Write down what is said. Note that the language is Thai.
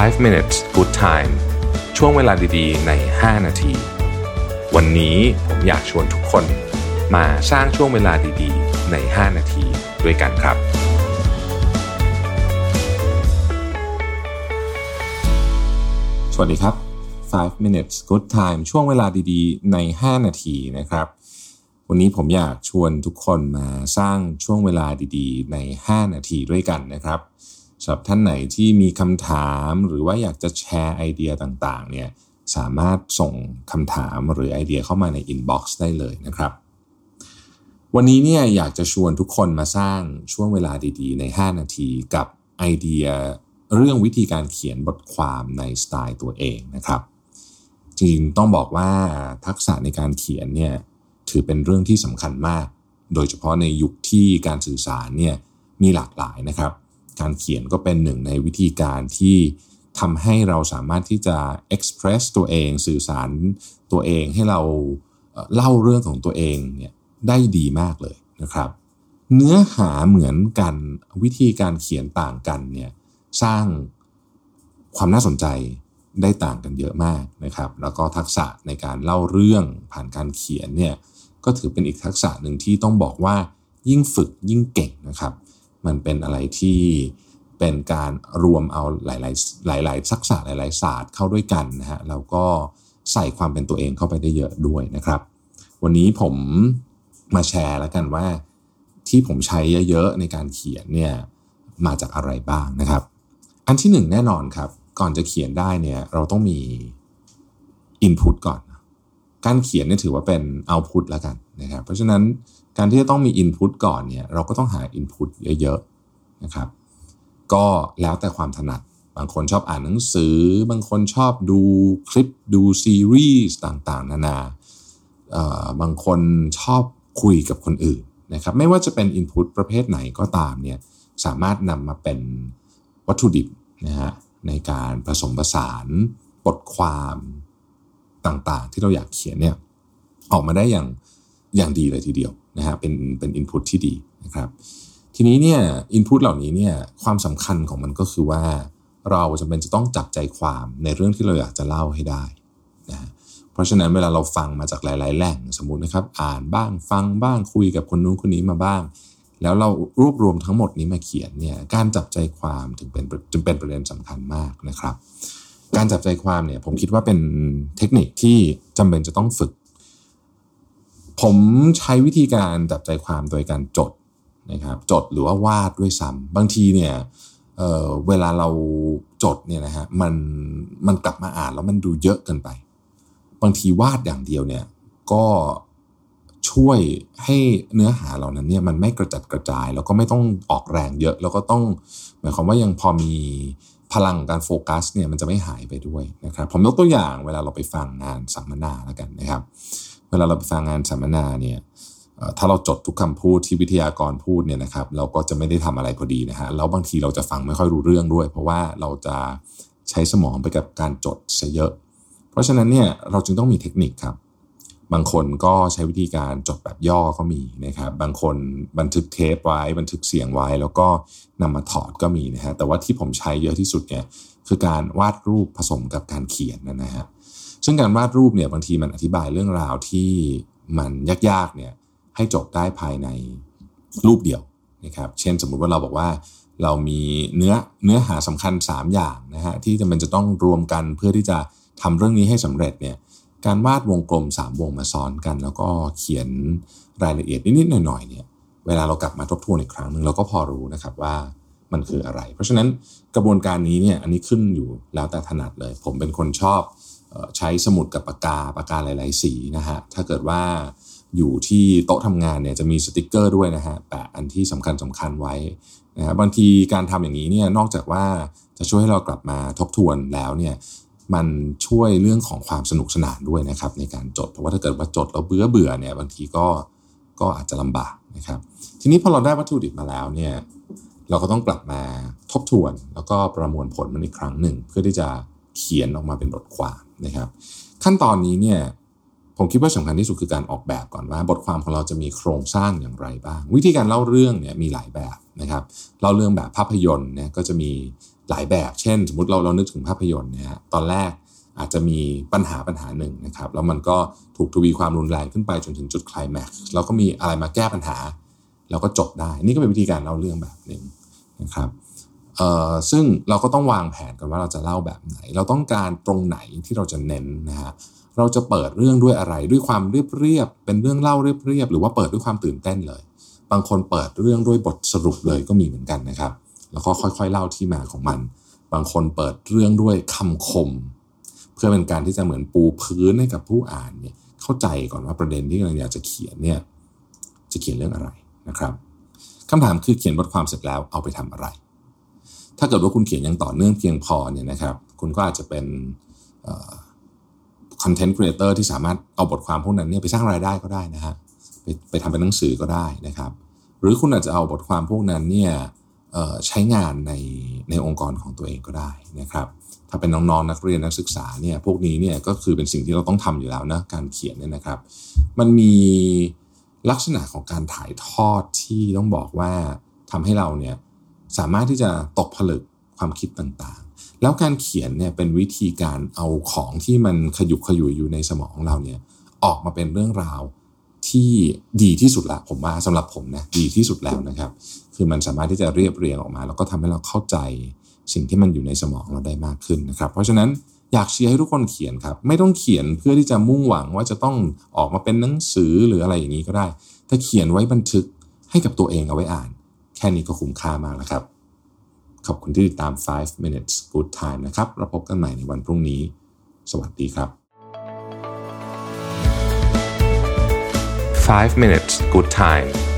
5 minutes good time ช่วงเวลาดีๆ ใน 5 นาที วันนี้ผมอยากชวนทุกคนมาสร้างช่วงเวลาดีๆ ใน 5 นาทีด้วยกันครับ สวัสดีครับ 5 minutes good time ช่วงเวลาดีๆ ใน 5 นาทีนะครับ วันนี้ผมอยากชวนทุกคนมาสร้างช่วงเวลาดีๆ ใน 5 นาทีด้วยกันนะครับ สำหรับท่านไหนที่มีคำถามหรือว่าอยากจะแชร์ไอเดียต่างๆเนี่ยสามารถส่งคำถามหรือไอเดียเข้ามาใน inbox ได้เลยนะครับ วันนี้เนี่ยอยากจะชวนทุกคนมาสร้างช่วงเวลาดีๆ ใน 5 นาทีกับไอเดียเรื่องวิธีการเขียนบทความในสไตล์ตัวเองนะครับ จริงๆต้องบอกว่าทักษะในการเขียนเนี่ยถือเป็นเรื่องที่สำคัญมาก โดยเฉพาะในยุคที่การสื่อสารเนี่ยมีหลากหลายนะครับ การเขียนก็เป็นหนึ่งในวิธีการที่ทำให้เราสามารถที่จะ express ตัวเองสื่อสารตัวเองให้เราเล่าเรื่องของตัวเองเนี่ยได้ดีมากเลยนะครับ เนื้อหาเหมือนกันวิธีการเขียนต่างกันเนี่ยสร้างความน่าสนใจได้ต่างกันเยอะมากนะครับ แล้วก็ทักษะในการเล่าเรื่องผ่านการเขียนเนี่ยก็ถือเป็นอีกทักษะหนึ่งที่ต้องบอกว่ายิ่งฝึกยิ่งเก่งนะครับ มันเป็นอะไรที่เป็นการรวมเอาหลาย ๆ หลาย ๆ ทักษะหลาย ๆ ศาสตร์เข้าด้วยกันนะฮะแล้วก็ใส่ความเป็นตัวเองเข้าไปได้เยอะด้วยนะครับ วันนี้ผมมาแชร์แล้วกันว่าที่ผมใช้เยอะ ๆ ในการเขียนเนี่ยมาจากอะไรบ้างนะครับ อันที่หนึ่งแน่นอนครับ ก่อนจะเขียนได้เนี่ยเราต้องมี Input ก่อน การเขียนเนี่ยถือว่าเป็น Output แล้วกันนะครับ เพราะฉะนั้น การที่จะต้องมี Input ก่อนเนี่ยเราก็ต้องหา Input เยอะๆนะครับ ก็แล้วแต่ความถนัด บางคนชอบอ่านหนังสือ บางคนชอบดูคลิปดูซีรีส์ต่างๆ นานาบางคนชอบคุยกับคนอื่นนะครับไม่ว่าจะเป็น Input ประเภทไหนก็ตามเนี่ยสามารถนำมาเป็นวัตถุดิบนะฮะในการผสมผสานบทความต่างๆ ที่เราอยากเขียนเนี่ยออกมาได้อย่าง อย่างดีเลยทีเดียวนะฮะเป็นเป็นอินพุตที่ดีนะครับทีนี้เนี่ยอินพุตเหล่านี้เนี่ยความสำคัญของมันก็คือว่าเราจำเป็นจะต้องจับใจความในเรื่องที่เราอยากจะเล่าให้ได้นะเพราะฉะนั้นเวลาเราฟังมาจากหลาย ๆ แหล่งสมมตินะครับ อ่านบ้างฟังบ้างคุยกับคนนู้นคนนี้มาบ้าง แล้วเรารวบรวมทั้งหมดนี้มาเขียนเนี่ยการจับใจความถึงเป็นจึงเป็นประเด็นสำคัญมากนะครับ การจับใจความเนี่ยผมคิดว่าเป็นเทคนิคที่จำเป็นจะต้องฝึก ผมใช้วิธีการจับใจความโดยการจดนะครับจดหรือว่าวาดด้วยซ้ำบางทีเนี่ยเเวลาเราจดเนี่ยนะฮะมันมันกลับมาอ่านแล้วมันดูเยอะเกินไป บางทีวาดอย่างเดียวเนี่ยก็ช่วยให้เนื้อหาเหล่านั้นเนี่ยมันไม่กระจัดกระจาย แล้วก็ไม่ต้องออกแรงเยอะ แล้วก็ต้องหมายความว่ายังพอมีพลังการโฟกัสเนี่ยมันจะไม่หายไปด้วยนะครับผมยกตัวอย่างเวลาเราไปฟังงานสัมมนาแล้วกันนะครับ เวลาเราไปฟังงานสัมมนาเนี่ยถ้าเราจดทุกคำพูดที่วิทยากรพูดเนี่ยนะครับ เราก็จะไม่ได้ทำอะไรพอดีนะฮะแล้วบางทีเราจะฟังไม่ค่อยรู้เรื่องด้วย เพราะว่าเราจะใช้สมองไปกับการจดซะเยอะ เพราะฉะนั้นเนี่ยเราจึงต้องมีเทคนิคครับ บางคนก็ใช้วิธีการจดแบบย่อก็มีนะครับ บางคนบันทึกเทปไว้ บันทึกเสียงไว้ แล้วก็นำมาถอดก็มีนะฮะแต่ว่าที่ผมใช้เยอะที่สุดเนี่ยคือการวาดรูปผสมกับการเขียนนะฮะ ซึ่งการวาดรูปเนี่ยบางทีมันอธิบายเรื่องราวที่มันยากๆเนี่ยให้จบได้ภายในรูปเดียวนะครับ เช่นสมมุติว่าเราบอกว่าเรามีเนื้อเนื้อหาสำคัญ 3 อย่างนะฮะที่จำเป็นจะต้องรวมกันเพื่อที่จะทำเรื่องนี้ให้สำเร็จเนี่ยการวาดวงกลม 3 วงมาซ้อนกัน แล้วก็เขียนรายละเอียดนิดๆหน่อยๆเนี่ยเวลาเรากลับมาทบทวนอีกครั้งหนึ่งเราก็พอรู้นะครับว่ามันคืออะไร เพราะฉะนั้นกระบวนการนี้เนี่ยอันนี้ขึ้นอยู่แล้วแต่ถนัดเลย ผมเป็นคนชอบ ใช้สมุดกับปากกาปากกาหลาย ๆ สีนะฮะถ้าเกิดว่าอยู่ที่โต๊ะทำงานเนี่ยจะมีสติกเกอร์ด้วยนะฮะแปะอันที่สำคัญสำคัญไว้นะฮะบางทีการทำอย่างนี้เนี่ยนอกจากว่าจะช่วยให้เรากลับมาทบทวนแล้วเนี่ยมันช่วยเรื่องของความสนุกสนานด้วยนะครับในการจด เพราะว่าถ้าเกิดว่าจดแล้วเบื่อเบื่อเนี่ยบางทีก็ก็อาจจะลำบากนะครับ ทีนี้พอเราได้วัตถุดิบมาแล้วเนี่ยเราก็ต้องกลับมาทบทวน แล้วก็ประมวลผลมันอีกครั้งหนึ่ง เพื่อที่จะ เขียนออกมาเป็นบทความนะครับ ขั้นตอนนี้เนี่ยผมคิดว่าสำคัญที่สุดคือการออกแบบก่อนว่า บทความของเราจะมีโครงสร้างอย่างไรบ้าง วิธีการเล่าเรื่องเนี่ยมีหลายแบบนะครับเล่าเรื่องแบบภาพยนตร์เนี่ยก็จะมีหลายแบบ เช่น สมมติเราเรานึกถึงภาพยนตร์เนี่ยตอนแรกอาจจะมีปัญหาปัญหาหนึ่งนะครับแล้วมันก็ถูกทวีความรุนแรงขึ้นไปจนถึงจุดคลายแม็กซ์แล้วก็มีอะไรมาแก้ปัญหา แล้วก็จบได้ นี่ก็เป็นวิธีการเล่าเรื่องแบบหนึ่งนะครับ ซึ่งเราก็ต้องวางแผนกันว่าเราจะเล่าแบบไหน เราต้องการตรงไหนที่เราจะเน้นนะฮะเราจะเปิดเรื่องด้วยอะไรด้วยความเรียบเรียบเป็นเรื่องเล่าเรียบเรียบหรือว่าเปิดด้วยความตื่นเต้นเลย บางคนเปิดเรื่องด้วยบทสรุปเลยก็มีเหมือนกันนะครับ แล้วก็ค่อยๆเล่าที่มาของมัน บางคนเปิดเรื่องด้วยคำคม เพื่อเป็นการที่จะเหมือนปูพื้นให้กับผู้อ่านเนี่ยเข้าใจก่อนว่าประเด็นที่กำลังอยากจะเขียนเนี่ยจะเขียนเรื่องอะไรนะครับคำถามคือเขียนบทความเสร็จแล้วเอาไปทำอะไร ถ้าเกิดว่าคุณเขียนอย่างต่อเนื่องเพียงพอเนี่ยนะครับ คุณก็อาจจะเป็น content creator ที่สามารถเอาบทความพวกนั้นเนี่ยไปสร้างรายได้ก็ได้นะฮะไปไปทำเป็นหนังสือก็ได้นะครับ หรือคุณอาจจะเอาบทความพวกนั้นเนี่ยใช้งานในในองค์กรของตัวเองก็ได้นะครับ ถ้าเป็นน้องๆนนักเรียนนักศึกษาเนี่ยพวกนี้เนี่ยก็คือเป็นสิ่งที่เราต้องทำอยู่แล้วนะการเขียนเนี่ยนะครับ มันมีลักษณะของการถ่ายทอดที่ต้องบอกว่าทำให้เราเนี่ย สามารถที่จะตกผลึกความคิดต่างๆ แล้วการเขียนเนี่ยเป็นวิธีการเอาของที่มันขยุกขยุยอยู่ในสมองเราเนี่ยออกมาเป็นเรื่องราวที่ดีที่สุดละผมว่าสำหรับผมนะดีที่สุดแล้วนะครับ คือมันสามารถที่จะเรียบเรียงออกมา แล้วก็ทำให้เราเข้าใจสิ่งที่มันอยู่ในสมองเราได้มากขึ้นนะครับ เพราะฉะนั้นอยากเชียร์ให้ทุกคนเขียนครับ ไม่ต้องเขียนเพื่อที่จะมุ่งหวังว่าจะต้องออกมาเป็นหนังสือหรืออะไรอย่างนี้ก็ได้ ถ้าเขียนไว้บันทึกให้กับตัวเองเอาไว้อ่าน ค่นี้ก็คุ้มค่ามากแล้วครับ ขอบคุณที่ติดตาม 5 minutes good time นะครับเราพบกันใหม่ในวันพรุ่งนี้ สวัสดีครับ 5 minutes good time